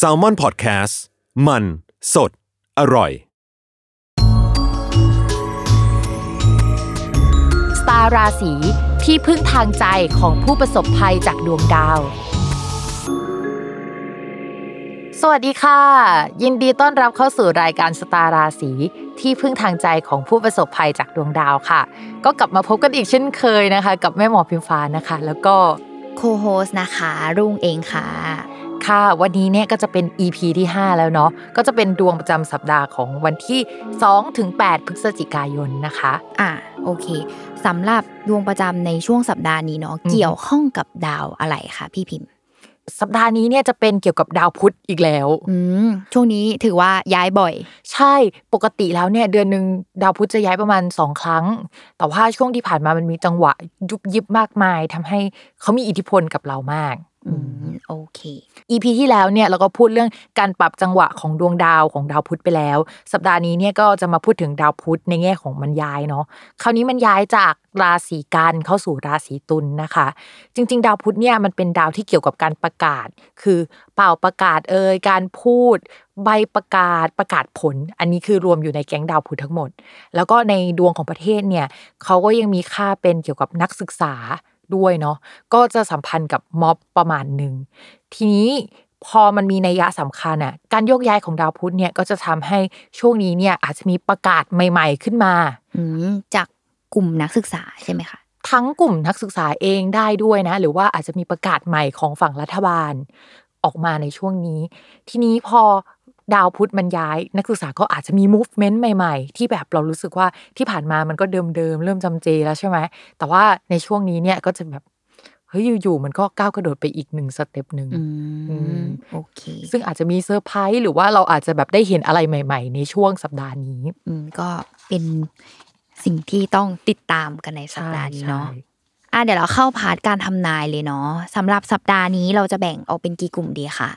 s a l ม o n PODCAST มัน สด อร่อย สตาร์ราศีที่พึ่งทางใจของผู้ประสบภัยจากดวงดาว สวัสดีค่ะ ยินดีต้อนรับเข้าสู่รายการสตาร์ราศีที่พึ่งทางใจของผู้ประสบภัยจากดวงดาวค่ะ ก็กลับมาพบกันอีกเช่นเคยนะคะ กับแม่หมอพิมฟ้านะคะ แล้วก็โคโฮสนะคะ รุ่งเองค่ะ ค่ะ วันนี้เนี่ยก็จะเป็น EP ที่ 5 แล้วเนาะก็จะเป็นดวงประจำสัปดาห์ของวันที่2ถึง8พฤศจิกายนนะคะ อะโอเคสำหรับดวงประจำในช่วงสัปดาห์นี้เนาะอืมเกี่ยวข้องกับดาวอะไรคะพี่พิมพ์ สัปดาห์นี้เนี่ยจะเป็นเกี่ยวกับดาวพุธอีกแล้วอืมช่วงนี้ถือว่าย้ายบ่อย ใช่ปกติแล้วเนี่ยเดือนหนึ่งดาวพุธจะย้ายประมาณสองครั้ง แต่ว่าช่วงที่ผ่านมามันมีจังหวะยุบยิบมากมายทำให้เขามีอิทธิพลกับเรามากอืม โอเค EP ที่แล้วเนี่ยเราก็พูดเรื่องการปรับจังหวะของดวงดาวของดาวพุธไปแล้ว สัปดาห์นี้เนี่ยก็จะมาพูดถึงดาวพุธในแง่ของมันย้ายเนาะคราวนี้มันย้ายจากราศีกันเข้าสู่ราศีตุลนะคะ จริง ๆ ดาวพุธเนี่ยมันเป็นดาวที่เกี่ยวกับการประกาศ คือเป่าประกาศเอ่ยการพูด ใบประกาศประกาศผล อันนี้คือรวมอยู่ในแก๊งดาวพุธทั้งหมด แล้วก็ในดวงของประเทศเนี่ยเขาก็ยังมีค่าเป็นเกี่ยวกับนักศึกษา ด้วยเนาะก็จะสัมพันธ์กับม็อบประมาณหนึ่งทีนี้พอมันมีนัยยะสำคัญอะการโยกย้ายของดาวพุธเนี่ยก็จะทำให้ช่วงนี้เนี่ยอาจจะมีประกาศใหม่ ๆ ขึ้นมาอืมจากกลุ่มนักศึกษาใช่ไหมคะทั้งกลุ่มนักศึกษาเองได้ด้วยนะ หรือว่าอาจจะมีประกาศใหม่ของฝั่งรัฐบาลออกมาในช่วงนี้ ทีนี้พอ ดาวพุธมันย้าย นักศึกษาก็อาจจะมี movement ใหม่ ๆ ที่แบบเรารู้สึกว่าที่ผ่านมามันก็เดิมๆเริ่มจำเจแล้วใช่ไหมแต่ว่าในช่วงนี้เนี่ยก็จะแบบเฮ้ยอยู่ๆมันก็ก้าวกระโดดไปอีกหนึ่ง step หนึ่งอือืมมโอเค ซึ่งอาจจะมีเซอร์ไพรส์หรือว่าเราอาจจะแบบได้เห็นอะไรใหม่ ๆ ในช่วงสัปดาห์นี้ อืมก็เป็นสิ่งที่ต้องติดตามกันในสัปดาห์นี้เนาะใช่อะเดี๋ยวเราเข้า part การทำนายเลยเนาะสำหรับสัปดาห์นี้เราจะแบ่งออกเป็นกี่กลุ่มดีค่ะ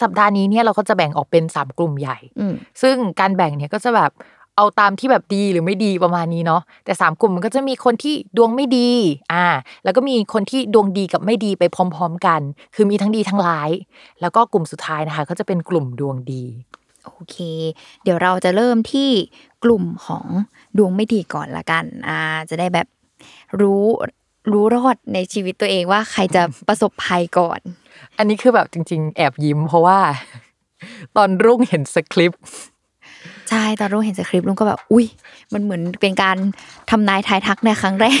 สัปดาห์นี้เนี่ยเราก็จะแบ่งออกเป็นสามกลุ่มใหญ่อืมซึ่งการแบ่งเนี่ยก็จะแบบเอาตามที่แบบดีหรือไม่ดีประมาณนี้เนาะแต่สามกลุ่มมันก็จะมีคนที่ดวงไม่ดีอ่าแล้วก็มีคนที่ดวงดีกับไม่ดีไปพร้อม ๆ กัน คือมีทั้งดีทั้งร้าย แล้วก็กลุ่มสุดท้ายนะคะ ก็จะเป็นกลุ่มดวงดีโอเค เดี๋ยวเราจะเริ่มที่กลุ่มของดวงไม่ดีก่อนละกันอ่าจะได้แบบรู้รู้รอดในชีวิตตัวเองว่าใครจะประสบภัยก่อน อันนี้คือแบบจริง ๆ แอบยิ้ม เพราะว่า ตอนรุ่งเห็นสคริปต์ใช่ตอนรุ่งเห็นสคริปต์ลุงก็แบบอุ้ยมันเหมือนเป็นการทำนายทายทักในครั้งแรก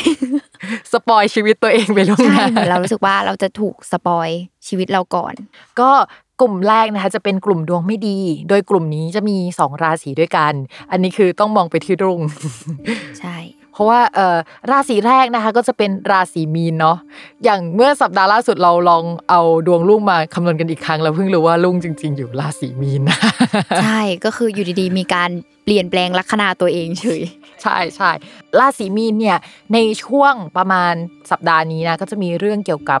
spoil ชีวิตตัวเองไปล่วงหใช่น้าเหมือนเรารู้สึกว่าเราจะถูก spoilชีวิตเราก่อน ก็กลุ่มแรกนะคะจะเป็นกลุ่มดวงไม่ดี โดยกลุ่มนี้จะมีสองราศีด้วยกัน อันนี้คือต้องมองไปที่รุ่ง ใช่ เพราะว่าเอ่อราศีแรกนะคะก็จะเป็นราศีมีนเนาะอย่างเมื่อสัปดาห์ล่าสุดเราลองเอาดวงลุ่งมาคำนวณกันอีกครั้งแล้วเพิ่งรู้ว่าลุ่งจริง ๆ อยู่ราศีมีนนะใช่ก็คืออยู่ดีๆ มีการเปลี่ยนแปลงลัคนาตัวเองเฉยใช่ใช่ราศีมีนเนี่ยในช่วงประมาณสัปดาห์นี้นะก็จะมีเรื่องเกี่ยวกับ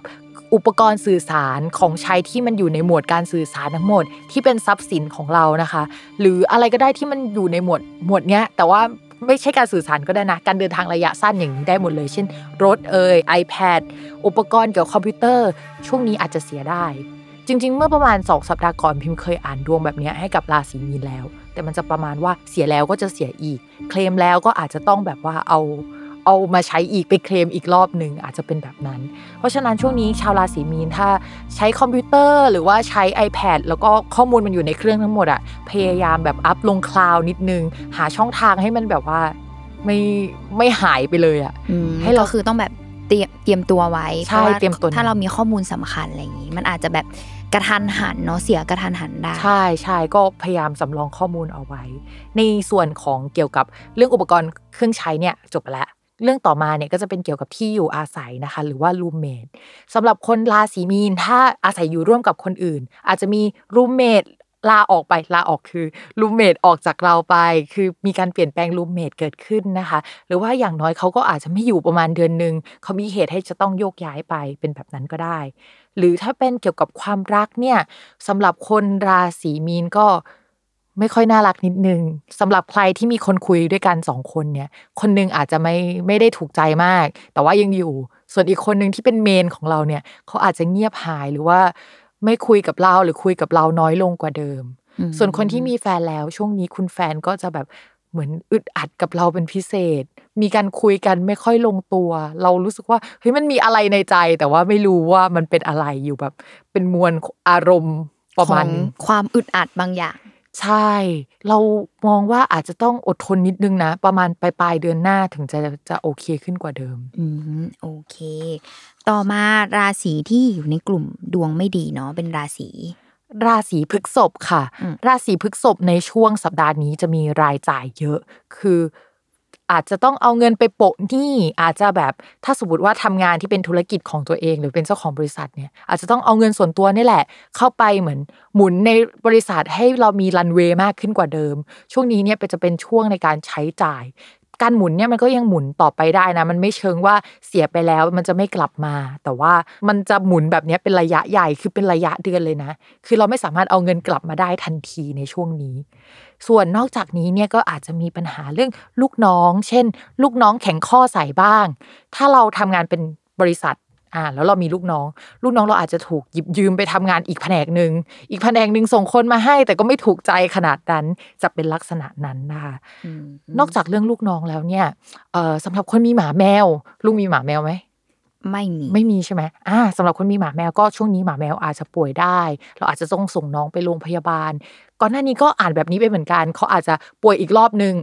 อุปกรณ์สื่อสารของใช้ที่มันอยู่ในหมวดการสื่อสารทั้งหมด ที่เป็นทรัพย์สินของเรานะคะ หรืออะไรก็ได้ที่มันอยู่ในหมวดหมวดเนี้ยแต่ว่า ไม่ใช่การสื่อสารก็ได้นะ การเดินทางระยะสั้นอย่างนี้ได้หมดเลย เช่น รถเอ่ย iPad อุปกรณ์เกี่ยวกับคอมพิวเตอร์ ช่วงนี้อาจจะเสียได้ จริง ๆ เมื่อประมาณ 2 สัปดาห์ก่อนพิมพ์เคยอ่านดวงแบบนี้ให้กับราศีมีนแล้ว แต่มันจะประมาณว่าเสียแล้วก็จะเสียอีก เคลมแล้วก็อาจจะต้องแบบว่าเอา เอามาใช้อีกไปเคลมอีกรอบหนึ่งอาจจะเป็นแบบนั้น เพราะฉะนั้นช่วงนี้ชาวราศีมีนถ้าใช้คอมพิวเตอร์หรือว่าใช้ iPad แล้วก็ข้อมูลมันอยู่ในเครื่องทั้งหมดอะพยายามแบบอัพลงคลาวนิดนึง หาช่องทางให้มันแบบว่าไม่ไม่หายไปเลยอะอืมให้เราก็คือต้องแบบเตรียมเตรียมตัวไว้ใช่พราะว่าเตรียมตัวถ้าเรามีข้อมูลสำคัญอะไรอย่างนี้ มันอาจจะแบบกระทันหันเนาะเสียกระทันหันได้ ใช่ใช่ก็พยายามสำรองข้อมูลเอาไว้ ในส่วนของเกี่ยวกับเรื่องอุปกรณ์เครื่องใช้เนี่ยจบไปแล้ว เรื่องต่อมาเนี่ยก็จะเป็นเกี่ยวกับที่อยู่อาศัยนะคะ หรือว่า roommate สำหรับคนราศีมีนถ้าอาศัยอยู่ร่วมกับคนอื่น อาจจะมี roommate ลาออกไปลาออกคือ roommate ออกจากเราไป คือมีการเปลี่ยนแปลง roommate เกิดขึ้นนะคะ หรือว่าอย่างน้อยเขาก็อาจจะไม่อยู่ประมาณเดือนหนึ่งเขามีเหตุให้จะต้องโยกย้ายไปเป็นแบบนั้นก็ได้ หรือถ้าเป็นเกี่ยวกับความรักเนี่ยสำหรับคนราศีมีนก็ ไม่ค่อยน่ารักนิดนึงสำหรับใครที่มีคนคุยด้วยกันสองคนเนี่ย คนหนึงอาจจะไม่ไม่ได้ถูกใจมาก แต่ว่ายังอยู่ ส่วนอีกคนหนึ่งที่เป็นเมนของเราเนี่ยเขาอาจจะเงียบหายหรือว่าไม่คุยกับเราหรือคุยกับเราน้อยลงกว่าเดิมอืมส่วนคนที่มีแฟนแล้วช่วงนี้คุณแฟนก็จะแบบเหมือนอึดอัดกับเราเป็นพิเศษ มีการคุยกันไม่ค่อยลงตัว เรารู้สึกว่าเฮ้ยมันมีอะไรในใจ แต่ว่าไม่รู้ว่ามันเป็นอะไรอยู่แบบ เป็นมวลอารมณ์ประมาณของนึงความอึดอัดบางอย่าง ใช่ เรามองว่าอาจจะต้องอดทนนิดนึงนะ ประมาณปลายปลายๆเดือนหน้าถึงจะจะโอเคขึ้นกว่าเดิม อืมโอเค ต่อมาราศีที่อยู่ในกลุ่มดวงไม่ดีเนาะเป็นราศีราศีพฤษภค่ะอืมราศีพฤษภในช่วงสัปดาห์นี้จะมีรายจ่ายเยอะ คือ อาจจะต้องเอาเงินไปโปะหนี้อาจจะแบบถ้าสมมติว่าทำงานที่เป็นธุรกิจของตัวเอง หรือเป็นเจ้าของบริษัทเนี่ยอาจจะต้องเอาเงินส่วนตัวนี่แหละ เข้าไปเหมือนหมุนในบริษัทให้เรามีรันเวย์มากขึ้นกว่าเดิม ช่วงนี้เนี่ยเป็นจะเป็นช่วงในการใช้จ่าย การหมุนเนี่ยมันก็ยังหมุนต่อไปได้นะ มันไม่เชิงว่าเสียไปแล้วมันจะไม่กลับมา แต่ว่ามันจะหมุนแบบนี้เป็นระยะใหญ่คือเป็นระยะเดือนเลยนะ คือเราไม่สามารถเอาเงินกลับมาได้ทันทีในช่วงนี้ ส่วนนอกจากนี้เนี่ยก็อาจจะมีปัญหาเรื่องลูกน้อง เช่น ลูกน้องแข็งข้อใส่บ้าง ถ้าเราทำงานเป็นบริษัท อ่าแล้วเรามีลูกน้อง ลูกน้องเราอาจจะถูกหยิบยืมไปทำงานอีกแผนกหนึ่งอีกแผนกหนึ่งส่งคนมาให้ แต่ก็ไม่ถูกใจขนาดนั้นจะเป็นลักษณะนั้นนะคะอืมนอกจากเรื่องลูกน้องแล้วเนี่ยเอ่อสำหรับคนมีหมาแมว ลุงมีหมาแมวไหม ไม่มีไม่มีใช่ไหมอ่าสำหรับคนมีหมาแมวก็ช่วงนี้หมาแมวอาจจะป่วยได้ เราอาจจะต้องส่งน้องไปโรงพยาบาล ก่อนหน้านี้ก็อ่านแบบนี้ไปเหมือนกัน เขาอาจจะป่วยอีกรอบนึง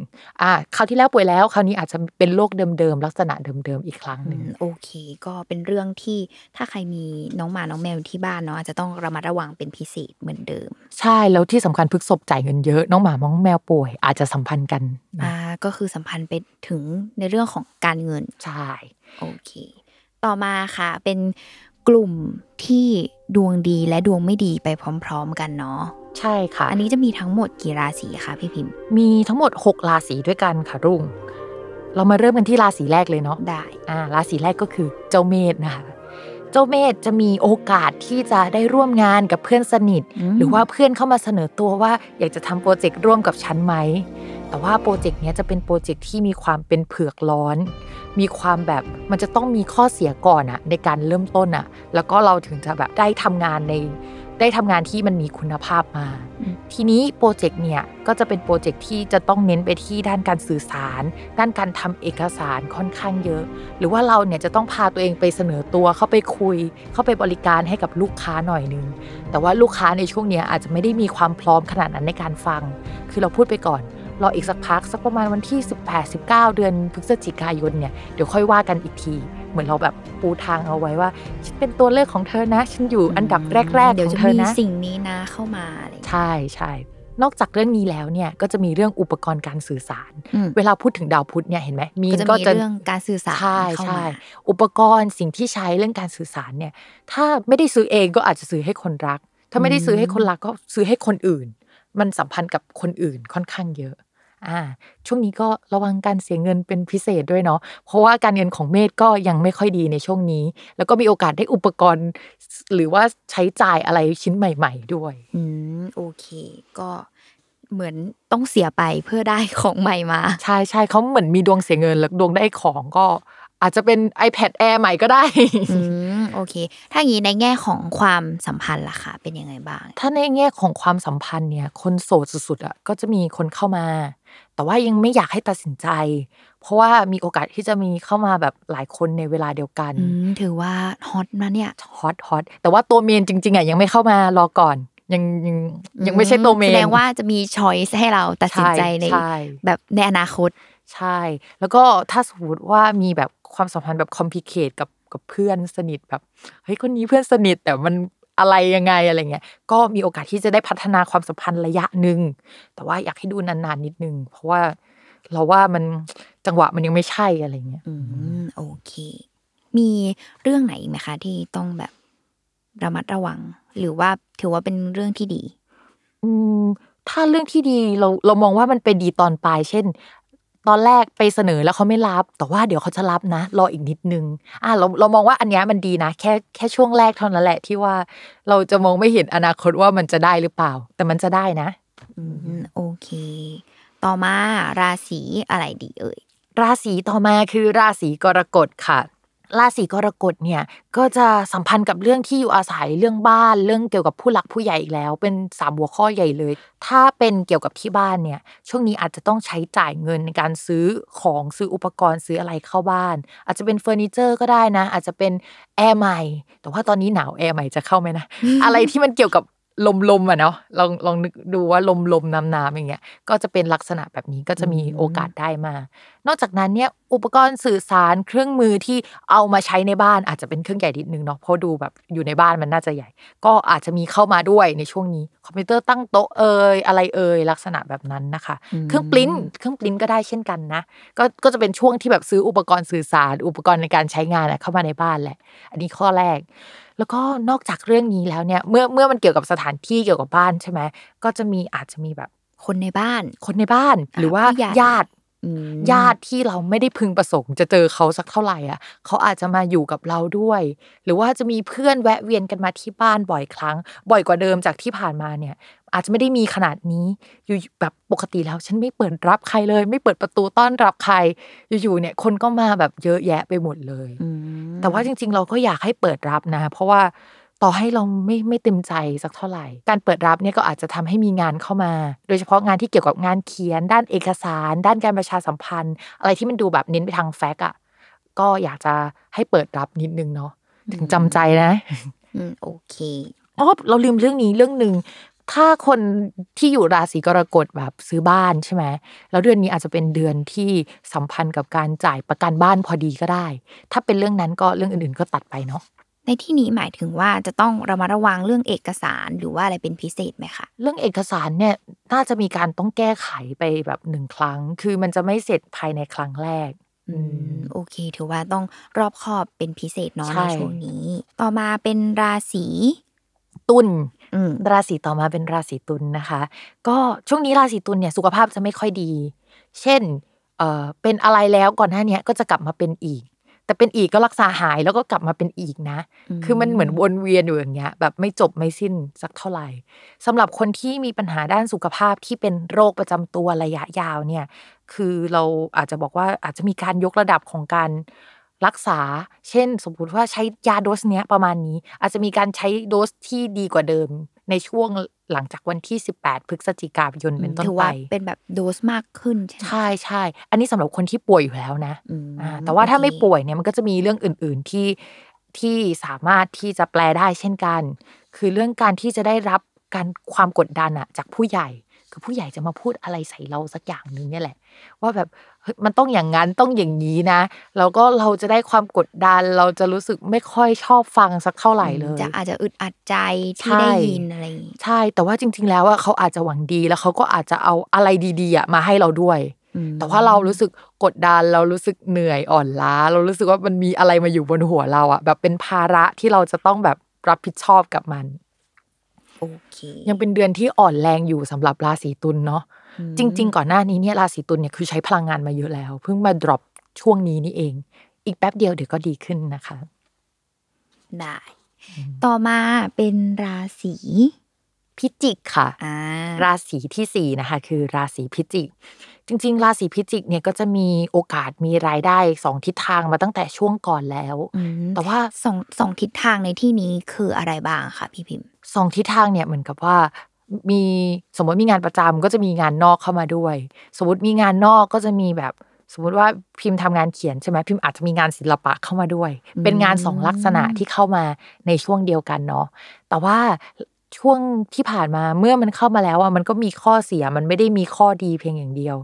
อ่าคราวที่แล้วป่วยแล้ว คราวนี้อาจจะเป็นโรคเดิมๆลักษณะเดิมๆอีกครั้งหอืนึ่งมโอเค ก็เป็นเรื่องที่ถ้าใครมีน้องหมาน้องแมวที่บ้านเนาะอาจจะต้องระมัดระวังเป็นพิเศษเหมือนเดิม ใช่แล้วที่สำคัญพฤกษบจ่ายเงินเยอะน้องหมาน้องแมวป่วย อาจจะสัมพันธ์กันนะอ่าก็คือสัมพันธ์ไปถึงในเรื่องของการเงินใช่โอเค ต่อมาค่ะ เป็นกลุ่มที่ดวงดีและดวงไม่ดีไปพร้อม ๆ กันเนาะใช่ค่ะ อันนี้จะมีทั้งหมดกี่ราศีคะพี่พิมพ์ มีทั้งหมด 6 ราศีด้วยกันค่ะรุ่ง เรามาเริ่มกันที่ราศีแรกเลยเนาะได้อ่าราศีแรกก็คือเจ้าเมษนะคะเจ้าเมษจะมีโอกาสที่จะได้ร่วมงานกับเพื่อนสนิทอืมหรือว่าเพื่อนเข้ามาเสนอตัวว่า อยากจะทำ project ร่วมกับฉันไหม แต่ว่า project เนี้ยจะเป็น project ที่มีความเป็นเผือกร้อน มีความแบบมันจะต้องมีข้อเสียก่อนอะในการเริ่มต้นอะแล้วก็เราถึงจะแบบได้ทำงานใน ได้ทำงานที่มันมีคุณภาพมา ทีนี้โปรเจกต์เนี่ยก็จะเป็นโปรเจกต์ที่จะต้องเน้นไปที่ด้านการสื่อสาร ด้านการทำเอกสารค่อนข้างเยอะ หรือว่าเราเนี่ยจะต้องพาตัวเองไปเสนอตัวเข้าไปคุย เข้าไปบริการให้กับลูกค้าหน่อยนึง แต่ว่าลูกค้าในช่วงเนี้ยอาจจะไม่ได้มีความพร้อมขนาดนั้นในการฟัง คือเราพูดไปก่อนรออีกสักพักสักประมาณวันที่ 18 19 เดือนพฤศจิกายนเนี่ยเดี๋ยวค่อยว่ากันอีกทีเห มือนเราแบบปูทางเอาไว้ว่าฉันเป็นตัวเลือกของเธอนะ ฉันอยู่อันดับแรกๆเดี๋ยวของจะเธอมีนะสิ่งนี้นะเข้ามาอะไรอย่างเงี้ยใช่ใช่นอกจากเรื่องนี้แล้วเนี่ยก็จะมีเรื่องอุปกรณ์การสื่อสารอืมเวลาพูดถึงดาวพุธเนี่ยเห็นไหมมีก็นจะก็มีจะเรื่องการสื่อสารใช่เข้าใช่มาอุปกรณ์สิ่งที่ใช้เรื่องการสื่อสารเนี่ย ถ้าไม่ได้ซื้อเองก็อาจจะซื้อให้คนรัก ถ้าไม่ได้ซื้อให้คนรักก็ซื้อให้คนอื่น มันสัมพันธ์กับคนอื่นค่อนข้างเยอะ อ่าช่วงนี้ก็ระวังการเสียเงินเป็นพิเศษด้วยเนาะเพราะว่าการเงินของเมธก็ยังไม่ค่อยดีในช่วงนี้ แล้วก็มีโอกาสได้อุปกรณ์ หรือว่าใช้จ่ายอะไรชิ้นใหม่ ๆ ด้วย อืมโอเค ก็เหมือนต้องเสียไปเพื่อได้ของใหม่มา ใช่ใช่เขาเหมือนมีดวงเสียเงินแล้วดวงได้ของก็ อาจจะเป็น iPad Air ใหม่ก็ได้อืมโอเค ถ้าอย่างนี้ในแง่ของความสัมพันธ์ล่ะคะเป็นยังไงบ้าง ถ้าในแง่ของความสัมพันธ์เนี่ย คนโสดสุดๆอะก็จะมีคนเข้ามา แต่ว่ายังไม่อยากให้ตัดสินใจ เพราะว่ามีโอกาสที่จะมีเข้ามาแบบหลายคนในเวลาเดียวกันอืมถือว่าฮอตนะเนี่ยฮอตฮอตแต่ว่าตัวเมนจริง ๆอะยังไม่เข้ามารอก่อนยังยังยังไม่ใช่ตัวเมนแสดงว่าจะมีช้อยส์ให้เราตัดสินใจในใช่แบบในอนาคต ใช่ แล้วก็ถ้าสมมติว่ามีแบบความสัมพันธ์แบบคอมพลีเคทกับกับเพื่อนสนิทแบบเฮ้ยคนนี้เพื่อนสนิทแต่มันอะไรยังไงอะไรเงี้ย ก็มีโอกาสที่จะได้พัฒนาความสัมพันธ์ระยะหนึ่งแต่ว่าอยากให้ดูนานๆนิดนึง เพราะว่าเราว่ามันจังหวะมันยังไม่ใช่อะไรเงี้ย อืมโอเค มีเรื่องไหนอีกไหมคะ ที่ต้องแบบระมัดระวัง หรือว่าถือว่าเป็นเรื่องที่ดี อืมถ้าเรื่องที่ดีเราเรามองว่ามันเป็นดีตอนปลาย เช่น ตอนแรกไปเสนอแล้วเขาไม่รับ แต่ว่าเดี๋ยวเขาจะรับนะ รออีกนิดนึง อะเราเรามองว่าอันเนี้ยมันดีนะ แค่แค่ช่วงแรกเท่านั้นแหละที่ว่าเราจะมองไม่เห็นอนาคตว่ามันจะได้หรือเปล่า แต่มันจะได้นะอืมโอเค ต่อมาราศีอะไรดีเอ่ย ราศีต่อมาคือราศีกรกฎค่ะ ราศีกรกฎเนี่ยก็จะสัมพันธ์กับเรื่องที่อยู่อาศัยเรื่องบ้านเรื่องเกี่ยวกับผู้หลักผู้ใหญ่อีกแล้ว เป็นสามหัวข้อใหญ่เลย ถ้าเป็นเกี่ยวกับที่บ้านเนี่ยช่วงนี้อาจจะต้องใช้จ่ายเงินในการซื้อของซื้ออุปกรณ์ซื้ออะไรเข้าบ้าน อาจจะเป็นเฟอร์นิเจอร์ก็ได้นะ อาจจะเป็นแอร์ใหม่ แต่ว่าตอนนี้หนาวแอร์ใหม่จะเข้าไหมนะ อะไรที่มันเกี่ยวกับ ลมลมๆอะเนาะลองลองนึกดูว่าลมลมน้ำน้ำอย่างเงี้ยก็จะเป็นลักษณะแบบนี้ก็จะมีโอกาสได้มา นอกจากนั้นเนี่ยอุปกรณ์สื่อสารเครื่องมือที่เอามาใช้ในบ้านอาจจะเป็นเครื่องใหญ่นิดนึงเนาะเพราะดูแบบอยู่ในบ้านมันน่าจะใหญ่ ก็อาจจะมีเข้ามาด้วยในช่วงนี้ คอมพิวเตอร์ตั้งโต๊ะเอ่ยอะไรเอ่ยลักษณะแบบนั้นนะคะ เครื่องปริ้นเครื่องปริ้นก็ได้เช่นกันนะก็ก็จะเป็นช่วงที่แบบซื้ออุปกรณ์สื่อสาร อุปกรณ์ในการใช้งานอะเข้ามาในบ้านแหละ อันนี้ข้อแรก แล้วก็นอกจากเรื่องนี้แล้วเนี่ย เมื่อเมื่อมันเกี่ยวกับสถานที่เกี่ยวกับบ้านใช่ไหมก็จะมีอาจจะมีแบบคนในบ้าน คนในบ้านหรือว่าผู้ใหญ่ญาติอืม ญาติที่เราไม่ได้พึงประสงค์จะเจอเขาสักเท่าไหร่อะเขาอาจจะมาอยู่กับเราด้วย หรือว่าจะมีเพื่อนแวะเวียนกันมาที่บ้านบ่อยครั้ง บ่อยกว่าเดิมจากที่ผ่านมาเนี่ย อาจจะไม่ได้มีขนาดนี้ อยู่แบบปกติแล้วฉันไม่เปิดรับใครเลย ไม่เปิดประตูต้อนรับใคร อยู่ๆเนี่ยคนก็มาแบบเยอะแยะไปหมดเลยอืมแต่ว่าจริง ๆ เราก็อยากให้เปิดรับนะ เพราะว่า ต่อให้เราไม่ไม่เต็มใจสักเท่าไหร่ การเปิดรับเนี่ยก็อาจจะทำให้มีงานเข้ามา โดยเฉพาะงานที่เกี่ยวกับงานเขียน ด้านเอกสาร ด้านการประชาสัมพันธ์ อะไรที่มันดูแบบเน้นไปทางแฟกต์อะก็อยากจะให้เปิดรับนิดนึงเนาะถึงจำใจนะอืมโอเคอ๋อเราลืมเรื่องนี้เรื่องหนึ่งถ้าคนที่อยู่ราศีกรกฎแบบซื้อบ้านใช่ไหมแล้วเดือนนี้อาจจะเป็นเดือนที่สัมพันธ์กับการจ่ายประกันบ้านพอดีก็ได้ ถ้าเป็นเรื่องนั้นก็เรื่องอื่นๆก็ตัดไปเนาะ ในที่นี้หมายถึงว่าจะต้องระมัดระวังเรื่องเอกสารหรือว่าอะไรเป็นพิเศษไหมคะเรื่องเอกสารเนี่ยน่าจะมีการต้องแก้ไขไปแบบหนึ่งครั้ง คือมันจะไม่เสร็จภายในครั้งแรกอืมโอเค ถือว่าต้องรอบคอบเป็นพิเศษเนาะใช่ในช่วงนี้ ต่อมาเป็นราศีตุลอืมราศีต่อมาเป็นราศีตุลนะคะ ก็ช่วงนี้ราศีตุลเนี่ยสุขภาพจะไม่ค่อยดี เช่นเอ่อเป็นอะไรแล้วก่อนหน้าเนี้ยก็จะกลับมาเป็นอีก แต่เป็นอีกก็รักษาหายแล้วก็กลับมาเป็นอีกนะ คือมันเหมือนวนเวียนอยู่อย่างเงี้ย แบบไม่จบไม่สิ้นสักเท่าไหร่สำหรับคนที่มีปัญหาด้านสุขภาพที่เป็นโรคประจำตัวระยะยาวเนี่ย คือเราอาจจะบอกว่าอาจจะมีการยกระดับของการรักษา เช่น สมมติว่าใช้ยาโดสเนี้ยประมาณนี้ อาจจะมีการใช้โดสที่ดีกว่าเดิมในช่วง หลังจากวันที่ 18 พฤศจิกายนเป็นต้นถือไปว่าเป็นแบบโดสมากขึ้น ใช่ไหมใช่ใช่อันนี้สำหรับคนที่ป่วยอยู่แล้วนะอืมอ่าแต่ว่าถ้าไม่โอเคป่วยเนี่ยมันก็จะมีเรื่องอื่น ๆที่ที่สามารถที่จะแปลได้เช่นกัน คือเรื่องการที่จะได้รับการความกดดันอะจากผู้ใหญ่ คือผู้ใหญ่จะมาพูดอะไรใส่เราสักอย่างหนึ่งเนี่ยแหละ ว่าแบบเฮ้ยมันต้องอย่างนั้นต้องอย่างนี้นะ แล้วก็เราจะได้ความกดดัน เราจะรู้สึกไม่ค่อยชอบฟังสักเท่าไหร่เลย จะอาจจะอึดอัดใจที่ใช่ได้ยินอะไรอย่างงี้ใช่ แต่ว่าจริง ๆ แล้วอะเขาอาจจะหวังดีแล้วเขาก็อาจจะเอาอะไรดีๆอะมาให้เราด้วยอืมแต่ว่าเรารู้สึกกดดันเรารู้สึกเหนื่อยอ่อนล้า เรารู้สึกว่ามันมีอะไรมาอยู่บนหัวเราอะแบบเป็นภาระที่เราจะต้องแบบรับผิดชอบกับมัน โอเคยังเป็นเดือนที่อ่อนแรงอยู่สำหรับราศีตุลเนาะจริง ๆ ก่อนหน้านี้เนี่ยราศีตุลเนี่ยคือใช้พลังงานมาเยอะแล้ว เพิ่งมาดรอปช่วงนี้นี่เอง อีกแป๊บเดียวเดี๋ยวก็ดีขึ้นนะคะ ได้ ต่อมาเป็นราศี พิจิกค่ะอ่าราศีที่สี่นะคะคือราศีพิจิก จริง ๆ ราศีพิจิกเนี่ยก็จะมีโอกาสมีรายได้สองทิศทางมาตั้งแต่ช่วงก่อนแล้วอืมแต่ว่าสองสองทิศทางในที่นี้คืออะไรบ้างคะพี่พิมพ์สองทิศทางเนี่ยเหมือนกับว่ามีสมมติมีงานประจำก็จะมีงานนอกเข้ามาด้วย สมมติมีงานนอกก็จะมีแบบสมมุติว่าพิมพ์ทำงานเขียนใช่ไหมพิมพ์อาจจะมีงานศิลปะเข้ามาด้วย เป็นงานสองลักษณะที่เข้ามาในช่วงเดียวกันเนาะแต่ว่า ช่วงที่ผ่านมาเมื่อมันเข้ามาแล้วอะมันก็มีข้อเสียมันไม่ได้มีข้อดีเพียงอย่างเดียว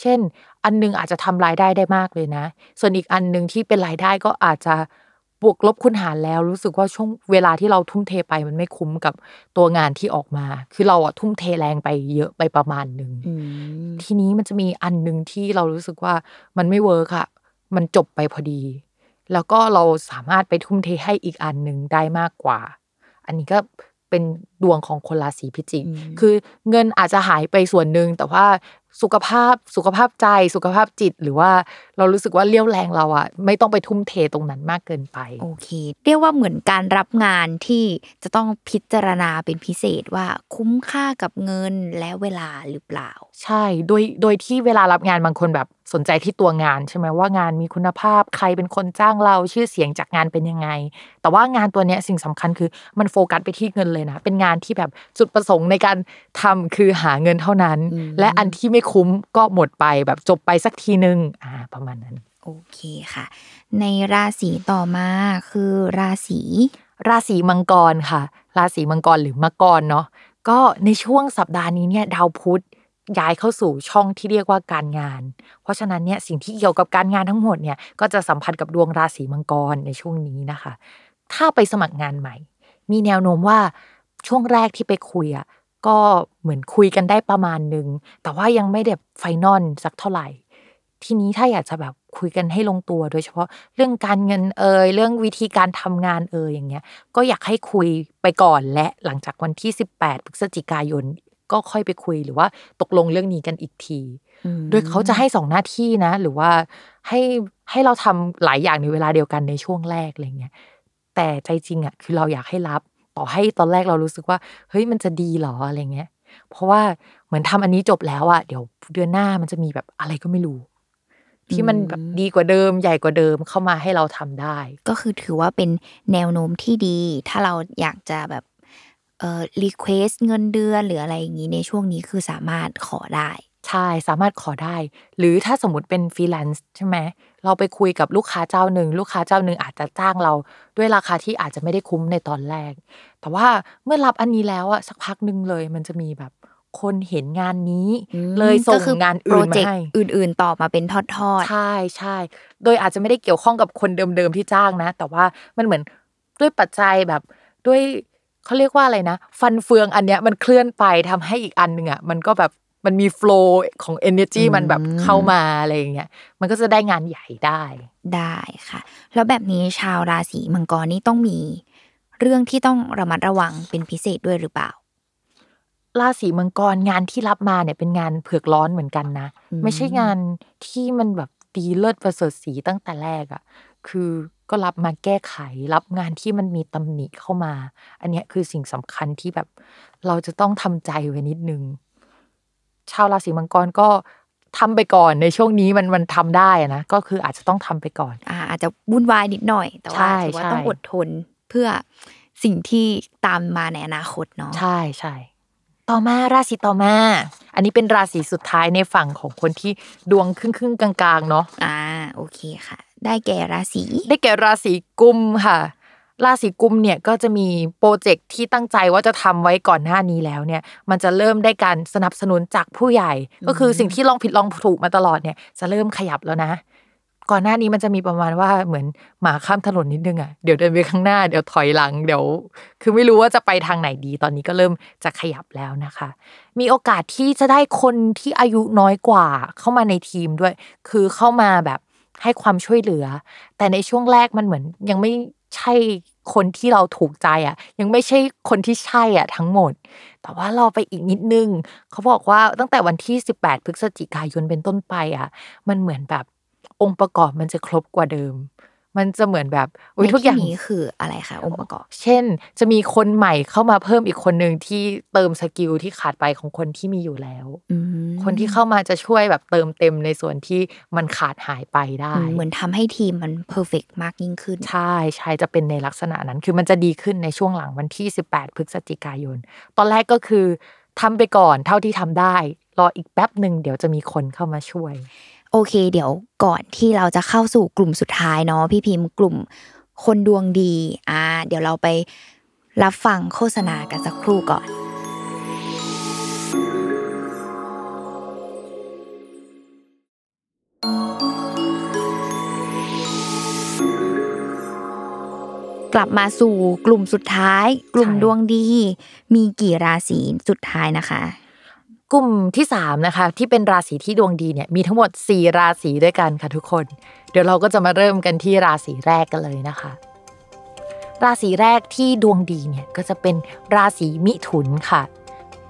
เช่น อันหนึงอาจจะทำรายได้ได้มากเลยนะ ส่วนอีกอันหนึงที่เป็นรายได้ก็อาจจะบวกลบคูณหารแล้วรู้สึกว่าช่วงเวลาที่เราทุ่มเทไปมันไม่คุ้มกับตัวงานที่ออกมา คือเราอะทุ่มเทแรงไปเยอะไปประมาณหนึ่งอืมทีนี้มันจะมีอันหนึ่งที่เรารู้สึกว่ามันไม่ work อะมันจบไปพอดี แล้วก็เราสามารถไปทุ่มเทให้อีกอันหนึ่งได้มากกว่า อันนี้ก็ เป็นดวงของคนราศีพิจิก คือเงินอาจจะหายไปส่วนหนึ่งแต่ว่าสุขภาพสุขภาพใจสุขภาพจิต หรือว่าเรารู้สึกว่าเลี้ยวแรงเราอะไม่ต้องไปทุ่มเทตรงนั้นมากเกินไป โอเค เรียกว่าเหมือนการรับงานที่จะต้องพิจารณาเป็นพิเศษว่าคุ้มค่ากับเงินและเวลาหรือเปล่า ใช่โดยโดยที่เวลารับงานบางคนแบบ สนใจที่ตัวงานใช่ไหมว่างานมีคุณภาพใครเป็นคนจ้างเราชื่อเสียงจากงานเป็นยังไง แต่ว่างานตัวเนี้ยสิ่งสำคัญคือมันโฟกัสไปที่เงินเลยนะ เป็นงานที่แบบจุดประสงค์ในการทำคือหาเงินเท่านั้นอืมและอันที่ไม่คุ้มก็หมดไปแบบจบไปสักทีนึงอ่าประมาณนั้น โอเคค่ะ ในราศีต่อมาคือราศีราศีมังกรค่ะ ราศีมังกรหรือมังกรเนาะก็ในช่วงสัปดาห์นี้เนี่ยดาวพุธ ย้ายเข้าสู่ช่องที่เรียกว่าการงาน เพราะฉะนั้นเนี่ยสิ่งที่เกี่ยวกับการงานทั้งหมดเนี่ยก็จะสัมพันธ์กับดวงราศีมังกรในช่วงนี้นะคะ ถ้าไปสมัครงานใหม่ มีแนวโน้มว่าช่วงแรกที่ไปคุยอะก็เหมือนคุยกันได้ประมาณนึง แต่ว่ายังไม่แบบไฟนอลสักเท่าไหร่ ทีนี้ถ้าอยากจะแบบคุยกันให้ลงตัว โดยเฉพาะเรื่องการเงินเอ่ยเรื่องวิธีการทำงานเอ่ยอย่างเงี้ย ก็อยากให้คุยไปก่อนและหลังจากวันที่ 18พฤศจิกายน ก็ค่อยไปคุยหรือว่าตกลงเรื่องนี้กันอีกทีอืมโดยเขาจะให้สองหน้าที่นะ หรือว่าให้ให้เราทำหลายอย่างในเวลาเดียวกันในช่วงแรกอะไรเงี้ยแต่ใจจริงอะคือเราอยากให้รับ ต่อให้ตอนแรกเรารู้สึกว่า เฮ้ยมันจะดีเหรออะไรเงี้ย เพราะว่าเหมือนทำอันนี้จบแล้วอะเดี๋ยวเดือนหน้ามันจะมีแบบอะไรก็ไม่รู้ที่มันแบบดีกว่าเดิมใหญ่กว่าเดิมเข้ามาให้เราทำได้ ก็คือถือว่าเป็นแนวโน้มที่ดี ถ้าเราอยากจะแบบเอ่อ request เงินเดือนหรืออะไรอย่างนี้ในช่วงนี้คือสามารถขอได้ ใช่สามารถขอได้ หรือถ้าสมมติเป็นฟรีแลนซ์ใช่ไหมเราไปคุยกับลูกค้าเจ้าหนึ่ง ลูกค้าเจ้าหนึ่งอาจจะจ้างเรา ด้วยราคาที่อาจจะไม่ได้คุ้มในตอนแรก แต่ว่าเมื่อรับอันนี้แล้วอะสักพักหนึ่งเลย มันจะมีแบบคนเห็นงานนี้ เลยส่ก็งคืงานโปรอื่นเจมากต์ให้อื่น ๆ ต่อมาเป็นทอดใช่ใช่โดยอาจจะไม่ได้เกี่ยวข้องกับคนเดิมๆที่จ้างนะ แต่ว่ามันเหมือนด้วยปัจจัยแบบด้วย เขาเรียกว่าอะไรนะ ฟันเฟืองอันเนี้ยมันเคลื่อนไปทำให้อีกอันหนึ่งอะมันก็แบบมันมี flow ของ energy มันแบบเข้ามาอะไรอย่างเงี้ยมันก็จะได้งานใหญ่ได้ๆได้ค่ะ แล้วแบบนี้ชาวราศีมังกรนี่ต้องมีเรื่องที่ต้องระมัดระวังเป็นพิเศษด้วยหรือเปล่า ราศีมังกรงานที่รับมาเนี่ยเป็นงานเผือกร้อนเหมือนกันนะอืมไม่ใช่งานที่มันแบบดีเลิศประเสริฐสีตั้งแต่แรกอะ่ะคือ ก็รับมาแก้ไข รับงานที่มันมีตำหนิเข้ามา อันเนี้ยคือสิ่งสำคัญที่แบบ เราจะต้องทำใจไว้นิดนึง ชาวราศีมังกรก็ทำไปก่อนในช่วงนี้มันมันทำได้อะนะก็คืออาจจะต้องทำไปก่อน อ่า อาจจะวุ่นวายนิดหน่อย แต่ใช่ว่าถือว่าใช่ต้องอดทนเพื่อสิ่งที่ตามมาในอนาคตเนาะใช่ใช่ต่อมาราศีต่อมา อันนี้เป็นราศีสุดท้ายในฝั่งของคนที่ดวงครึ่งครึ่งๆกลางๆ เนาะอ่าโอเคค่ะ ได้แก่ราศีได้แก่ราศีกุมค่ะ ราศีกุมเนี่ยก็จะมีโปรเจกต์ที่ตั้งใจว่าจะทำไว้ก่อนหน้านี้แล้วเนี่ย มันจะเริ่มได้การสนับสนุนจากผู้ใหญ่ ก็คือสิ่งที่ลองผิดลองถูกมาตลอดเนี่ย จะเริ่มขยับแล้วนะ ก่อนหน้านี้มันจะมีประมาณว่าเหมือนหมาข้ามถนนนิดนึงอะเดี๋ยวเดินไปข้างหน้าเดี๋ยวถอยหลังเดี๋ยว คือไม่รู้ว่าจะไปทางไหนดี ตอนนี้ก็เริ่มจะขยับแล้วนะคะ มีโอกาสที่จะได้คนที่อายุน้อยกว่าเข้ามาในทีมด้วย คือเข้ามาแบบ ให้ความช่วยเหลือ แต่ในช่วงแรกมันเหมือนยังไม่ใช่คนที่เราถูกใจอะ ยังไม่ใช่คนที่ใช่อะทั้งหมด แต่ว่ารอไปอีกนิดนึง เขาบอกว่าตั้งแต่วันที่ 18 พฤศจิกายนเป็นต้นไปอะ มันเหมือนแบบองค์ประกอบมันจะครบกว่าเดิม มันจะเหมือนแบบอุ๊ยในทุกอย่างที่นี้คืออะไรคะองค์ประกอบ เช่น จะมีคนใหม่เข้ามาเพิ่มอีกคนหนึ่งที่เติม skill ที่ขาดไปของคนที่มีอยู่แล้วอืมคนที่เข้ามาจะช่วยแบบเติมเต็มในส่วนที่มันขาดหายไปได้อืมเหมือนทำให้ทีมมัน perfect มากยิ่งขึ้น ใช่ใช่จะเป็นในลักษณะนั้น คือมันจะดีขึ้นในช่วงหลังวันที่ 18 พฤศจิกายน ตอนแรกก็คือทำไปก่อนเท่าที่ทำได้ รออีกแป๊บหนึ่งเดี๋ยวจะมีคนเข้ามาช่วย โอเค เดี๋ยวก่อนที่เราจะเข้าสู่กลุ่มสุดท้ายเนาะพี่พิมพ์กลุ่มคนดวงดีอ่าเดี๋ยวเราไปรับฟังโฆษณากันสักครู่ก่อนผกลับมาสู่กลุ่มสุดท้าย กลุ่มใช่ดวงดี มีกี่ราศีสุดท้ายนะคะ กลุ่มที่สามนะคะที่เป็นราศีที่ดวงดีเนี่ยมีทั้งหมด 4 ราศีด้วยกันค่ะทุกคน เดี๋ยวเราก็จะมาเริ่มกันที่ราศีแรกกันเลยนะคะ ราศีแรกที่ดวงดีเนี่ยก็จะเป็นราศีมิถุนค่ะ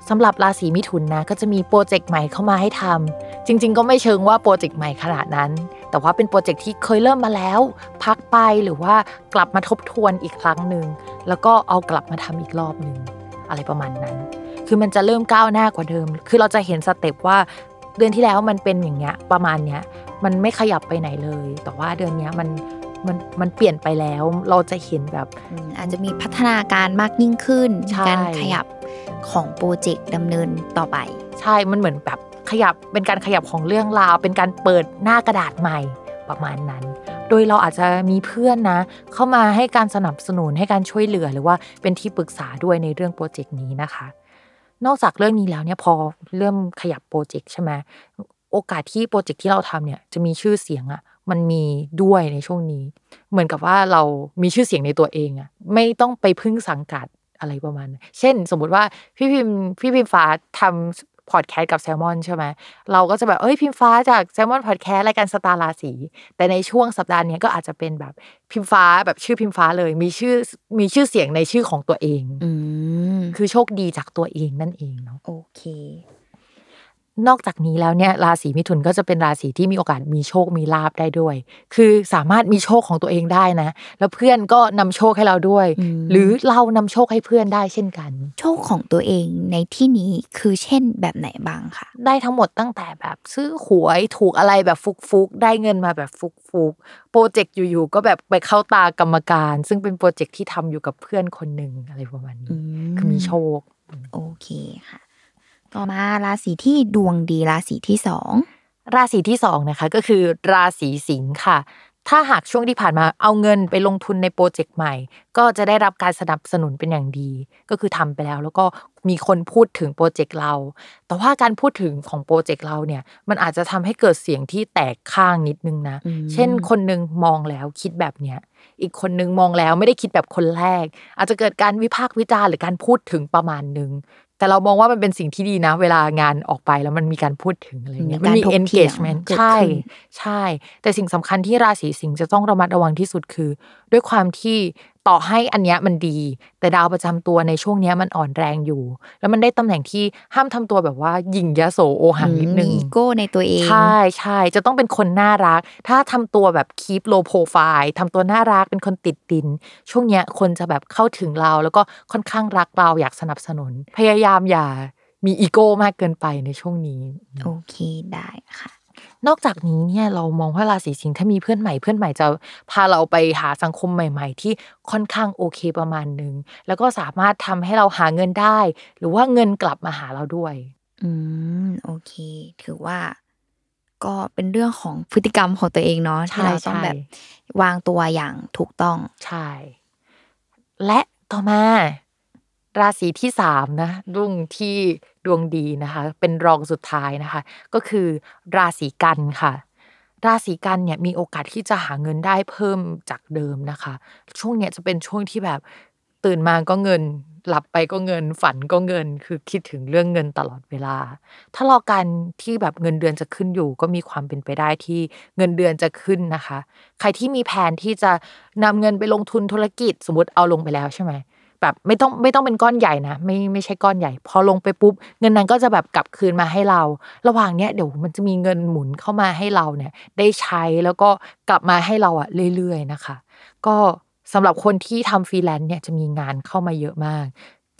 สำหรับราศีมิถุนนะก็จะมีโปรเจกต์ใหม่เข้ามาให้ทำจริง ๆ ก็ไม่เชิงว่าโปรเจกต์ใหม่ขนาดนั้น แต่ว่าเป็นโปรเจกต์ที่เคยเริ่มมาแล้ว พักไปหรือว่ากลับมาทบทวนอีกครั้งหนึ่งแล้วก็เอากลับมาทำอีกรอบหนึ่งอะไรประมาณนั้น คือมันจะเริ่มก้าวหน้ากว่าเดิม คือเราจะเห็น step ว่าเดือนที่แล้วมันเป็นอย่างเงี้ยประมาณเนี้ยมันไม่ขยับไปไหนเลย แต่ว่าเดือนเนี้ยมันมันมันเปลี่ยนไปแล้วเราจะเห็นแบบอืมอาจจะมีพัฒนาการมากยิ่งขึ้นใช่การขยับของโปรเจกต์ดำเนินต่อไป ใช่มันเหมือนแบบขยับเป็นการขยับของเรื่องราว เป็นการเปิดหน้ากระดาษใหม่ประมาณนั้น โดยเราอาจจะมีเพื่อนนะ เข้ามาให้การสนับสนุนให้การช่วยเหลือหรือว่าเป็นที่ปรึกษาด้วยในเรื่องโปรเจกต์นี้นะคะ นอกจากเรื่องนี้แล้วเนี่ยพอเริ่มขยับโปรเจกต์ใช่ไหมโอกาสที่โปรเจกต์ที่เราทำเนี่ยจะมีชื่อเสียงอะ่ะมันมีด้วยในช่วงนี้ เหมือนกับว่าเรามีชื่อเสียงในตัวเองอะ่ะไม่ต้องไปพึ่งสังกัดอะไรประมาณ เช่น สมมุติว่าพี่พิมพ์พี่พิมฟ้าทำ พอดแคสต์กับแซลมอนใช่ไหมเราก็จะแบบเอ้ยพิมพ์ฟ้าจากแซลมอนพอดแคสต์รายการสตาร์ราศีแต่ในช่วงสัปดาห์เนี้ยก็อาจจะเป็นแบบพิมพ์ฟ้าแบบชื่อพิมพ์ฟ้าเลย มีชื่อมีชื่อเสียงในชื่อของตัวเอง อืมคือโชคดีจากตัวเองนั่นเองเนาะโอเค นอกจากนี้แล้วเนี่ยราศีมิถุนก็จะเป็นราศีที่มีโอกาสมีโชคมีลาบได้ด้วย คือสามารถมีโชคของตัวเองได้นะ แล้วเพื่อนก็นำโชคให้เราด้วยอืมหรือเรานำโชคให้เพื่อนได้เช่นกัน โชคของตัวเองในที่นี้คือเช่นแบบไหนบ้างคะได้ทั้งหมดตั้งแต่แบบซื้อหวยถูกอะไรแบบฟุกๆได้เงินมาแบบฟุกๆโปรเจกต์อยู่ๆก็แบบไปเข้าตากรรมการ ซึ่งเป็นโปรเจกต์ที่ทำอยู่กับเพื่อนคนหนึ่งอะไรประมาณนี้คือมีโชคโอเคค่ะ ต่อมาราศีที่ดวงดีราศีที่สองราศีที่สองนะคะก็คือราศีสิงค์ค่ะ ถ้าหากช่วงที่ผ่านมาเอาเงินไปลงทุนในโปรเจกต์ใหม่ ก็จะได้รับการสนับสนุนเป็นอย่างดี ก็คือทำไปแล้ว แล้วก็มีคนพูดถึงโปรเจกต์เรา แต่ว่าการพูดถึงของโปรเจกต์เราเนี่ยมันอาจจะทำให้เกิดเสียงที่แตกข้างนิดนึงนะ เช่นคนหนึงมองแล้วคิดแบบเนี้ยอีกคนนึงมองแล้วไม่ได้คิดแบบคนแรก อาจจะเกิดการวิพากษ์วิจารณ์หรือการพูดถึงประมาณนึง แต่เรามองว่ามันเป็นสิ่งที่ดีนะ เวลางานออกไปแล้วมันมีการพูดถึงอะไรเงี้ยมีมันการมีถกเถียง engagement เกิดใช่ขึ้นใช่ แต่สิ่งสำคัญที่ราศีสิงห์จะต้องระมัดระวังที่สุดคือ ด้วยความที่ ต่อให้อันเนี้ยมันดี แต่ดาวประจำตัวในช่วงเนี้ยมันอ่อนแรงอยู่ แล้วมันได้ตำแหน่งที่ห้ามทำตัวแบบว่าหยิ่งยโสโอหังนิดนึมีงอีโก้ในตัวเอง ใช่ใช่จะต้องเป็นคนน่ารัก ถ้าทำตัวแบบคีปโลโปรไฟล์ทำตัวน่ารักเป็นคนติดดิน ช่วงเนี้ยคนจะแบบเข้าถึงเรา แล้วก็ค่อนข้างรักเราอยากสนับสนุน พยายามอย่ามีอีโก้มากเกินไปในช่วงนี้ โอเคได้ค่ะ นอกจากนี้เนี่ยเรามองว่าราศีสิงห์ถ้ามีเพื่อนใหม่เพื่อนใหม่จะพาเราไปหาสังคมใหม่ ๆ ที่ค่อนข้างโอเคประมาณหนึ่งแล้วก็สามารถทำให้เราหาเงินได้ หรือว่าเงินกลับมาหาเราด้วย อืมโอเค ถือว่า ก็เป็นเรื่องของพฤติกรรมของตัวเองเนาะใช่ที่เราต้องใช่แบบวางตัวอย่างถูกต้องใช่และต่อมา ราศีที่สามนะรุ่งที่ดวงดีนะคะ เป็นรองสุดท้ายนะคะ ก็คือราศีกันค่ะ ราศีกันเนี่ยมีโอกาสที่จะหาเงินได้เพิ่มจากเดิมนะคะ ช่วงเนี้ยจะเป็นช่วงที่แบบตื่นมาก็เงินหลับไปก็เงินฝันก็เงินคือคิดถึงเรื่องเงินตลอดเวลา ถ้ารอการที่แบบเงินเดือนจะขึ้นอยู่ ก็มีความเป็นไปได้ที่เงินเดือนจะขึ้นนะคะ ใครที่มีแผนที่จะนำเงินไปลงทุนธุรกิจสมมติเอาลงไปแล้วใช่ไหม แบบไม่ต้องไม่ต้องเป็นก้อนใหญ่นะไม่ไม่ใช่ก้อนใหญ่ พอลงไปปุ๊บ เงินนั้นก็จะแบบกลับคืนมาให้เรา ระหว่างเนี้ยเดี๋ยวมันจะมีเงินหมุนเข้ามาให้เราเนี่ย ได้ใช้แล้วก็กลับมาให้เราอะเรื่อยๆนะคะ ก็สำหรับคนที่ทำฟรีแลนซ์เนี่ยจะมีงานเข้ามาเยอะมาก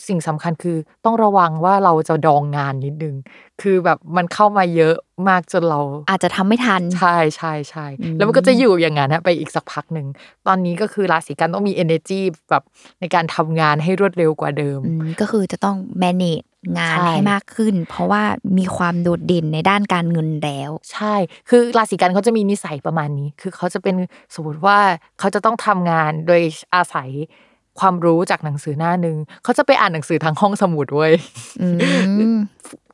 สิ่งสำคัญคือต้องระวังว่าเราจะดองงานนิดนึง คือแบบมันเข้ามาเยอะมากจนเรา อาจจะทำไม่ทัน ใช่ใช่ใช่อืมแล้วมันก็จะอยู่อย่างนั้นนะไปอีกสักพักหนึ่ง ตอนนี้ก็คือราศีกันต้องมี energy แบบในการทำงานให้รวดเร็วกว่าเดิมอืมก็คือจะต้อง manage งานใช่ให้มากขึ้น เพราะว่ามีความโดดเด่นในด้านการเงินแล้ว ใช่ คือราศีกันเขาจะมีนิสัยประมาณนี้ คือเขาจะเป็นสมมติว่าเขาจะต้องทำงานโดยอาศัย ความรู้จากหนังสือหน้าหนึ่งเขาจะไปอ่านหนังสือทางห้องสมุดเว้ยอืม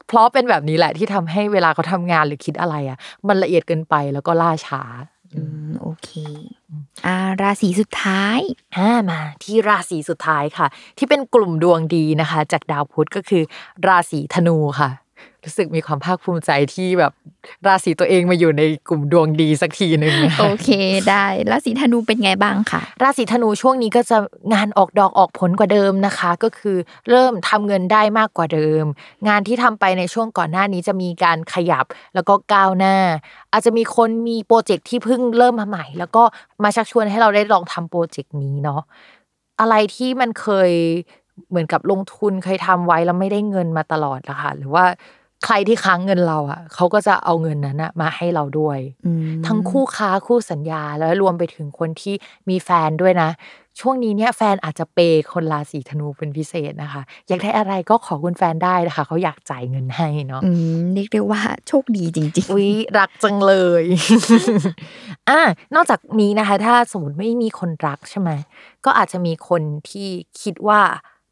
เพราะเป็นแบบนี้แหละที่ทำให้เวลาเขาทำงานหรือคิดอะไรอะ มันละเอียดเกินไปแล้วก็ล่าช้าอืมโอเคอ่าราศีสุดท้ายอ่ามา ที่ราศีสุดท้ายค่ะ ที่เป็นกลุ่มดวงดีนะคะ จากดาวพุธก็คือ ราศีธนูค่ะ รู้สึกมีความภาคภูมิใจที่แบบราศีตัวเองมาอยู่ในกลุ่มดวงดีสักทีหนึ่งนะคะโอเคได้ราศีธนูเป็นไงบ้างค่ะราศีธนูช่วงนี้ก็จะงานออกดอกออกผลกว่าเดิมนะคะ ก็คือเริ่มทำเงินได้มากกว่าเดิม งานที่ทำไปในช่วงก่อนหน้านี้จะมีการขยับแล้วก็ก้าวหน้า อาจจะมีคนมีโปรเจกต์ที่เพิ่งเริ่มมาใหม่ แล้วก็มาชักชวนให้เราได้ลองทำโปรเจกต์นี้เนาะอะไรที่มันเคยเหมือนกับลงทุนเคยทำไว้แล้วไม่ได้เงินมาตลอดนะคะหรือว่า ใครที่ค้างเงินเราอะเขาก็จะเอาเงินนั้นอะมาให้เราด้วยอืมทั้งคู่ค้าคู่สัญญาแล้วรวมไปถึงคนที่มีแฟนด้วยนะ ช่วงนี้เนี่ยแฟนอาจจะเปย์คนราศีธนูเป็นพิเศษนะคะ อยากได้อะไรก็ขอคุณแฟนได้นะคะเขาอยากจ่ายเงินให้เนาะอืมเรียกได้ว่าโชคดีจริงอุ๊ยรักจังเลยอ่านอกจากนี้นะคะ ถ้าสมมติไม่มีคนรักใช่ไหมก็อาจจะมีคนที่คิดว่า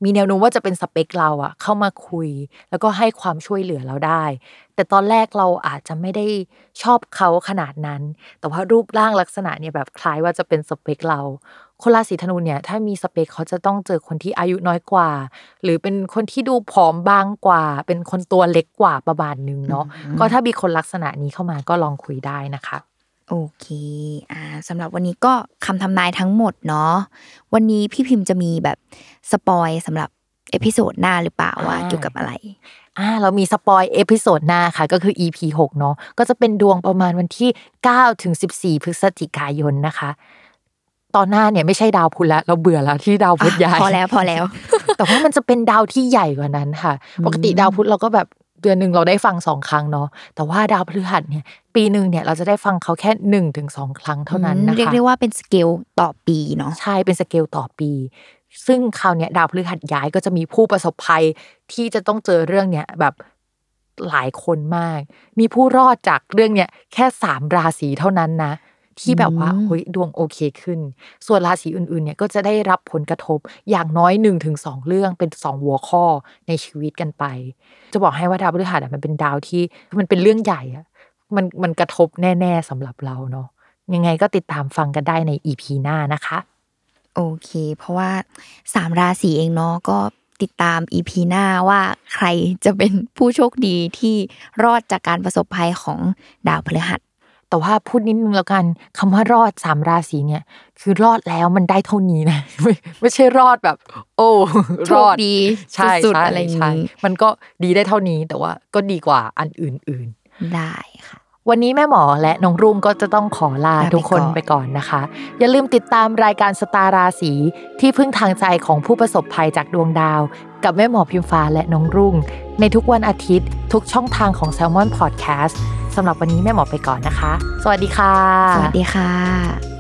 มีแนวโน้มว่าจะเป็นสเปคเราอะเข้ามาคุย แล้วก็ให้ความช่วยเหลือเราได้ แต่ตอนแรกเราอาจจะไม่ได้ชอบเขาขนาดนั้น แต่ว่ารูปร่างลักษณะเนี่ยแบบคล้ายว่าจะเป็นสเปคเราคนราศีธนูเนี่ยถ้ามีสเปคเขาจะต้องเจอคนที่อายุน้อยกว่า หรือเป็นคนที่ดูผอมบางกว่า เป็นคนตัวเล็กกว่าประมาณนึงเนาะก็ถ้ามีคนลักษณะนี้เข้ามาก็ลองคุยได้นะคะๆ โอเค อ่าสำหรับวันนี้ก็คำทำนายทั้งหมดเนาะ วันนี้พี่พิมพ์จะมีแบบ spoil สำหรับ episode หน้าหรือเปล่าว่าอ่าเกี่ยวกับอะไร อ่า เรามี spoil episode หน้าค่ะ ก็คือ EP 6 เนาะ ก็จะเป็นดวงประมาณวันที่9ถึง14 พฤศจิกายนนะคะ ตอนหน้าเนี่ยไม่ใช่ดาวพุธแล้วเราเบื่อแล้วที่ดาวพุธย้าย พอแล้วพอแล้ว แต่ว่ามันจะเป็นดาวที่ใหญ่กว่านั้นค่ะ ปกติดาวพุธเราก็แบบ เดือนหนึ่งเราได้ฟังสองครั้งเนาะแต่ว่าดาวพฤหัสเนี่ย ปีหนึ่งเนี่ยเราจะได้ฟังเขาแค่หนึ่งถึงสองครั้งเท่านั้นนะคะเรียกได้ว่าเป็นสเกลต่อปีเนาะใช่เป็นสเกลต่อปี ซึ่งคราวเนี้ยดาวพฤหัสย้ายก็จะมีผู้ประสบภัยที่จะต้องเจอเรื่องเนี้ยแบบหลายคนมาก มีผู้รอดจากเรื่องเนี้ยแค่สามราศีเท่านั้นนะ ที่แบบว่าอืมเฮ้ยดวงโอเคขึ้น ส่วนราศีอื่นๆเนี่ยก็จะได้รับผลกระทบอย่างน้อยหนึ่งถึงสองเรื่องเป็นสองหัวข้อในชีวิตกันไป จะบอกให้ว่าดาวพฤหัสอะมันเป็นดาวที่มันเป็นเรื่องใหญ่อะมันมันกระทบแน่ ๆสำหรับเราเนาะยังไงก็ติดตามฟังกันได้ในอีพีหน้านะคะ โอเค เพราะว่าสามราศีเองเนาะก็ติดตามอีพีหน้าว่าใครจะเป็นผู้โชคดีที่รอดจากการประสบภัยของดาวพฤหัส แต่ว่าพูดนิดนึงแล้วกันคำว่ารอดสามราศีเนี่ย คือรอดแล้วมันได้เท่านี้นะไม่ไม่ใช่รอดแบบ โอ้โชรคอดดีใช่สุดๆใช่อะไรอย่างใช่นี้มันก็ดีได้เท่านี้แต่ว่าก็ดีกว่าอันอื่นได้ค่ะๆวันนี้แม่หมอและน้องรุ่งก็จะต้องขอลาลาไปทุกคนก่อนไปก่อนนะคะ อย่าลืมติดตามรายการสตาร์ราศีที่พึ่งทางใจของผู้ประสบภัยจากดวงดาว กับแม่หมอพิมฟ้าและน้องรุ่ง ในทุกวันอาทิตย์ ทุกช่องทางของ Salmon Podcast สำหรับวันนี้แม่หมอไปก่อนนะคะ สวัสดีค่ะ สวัสดีค่ะ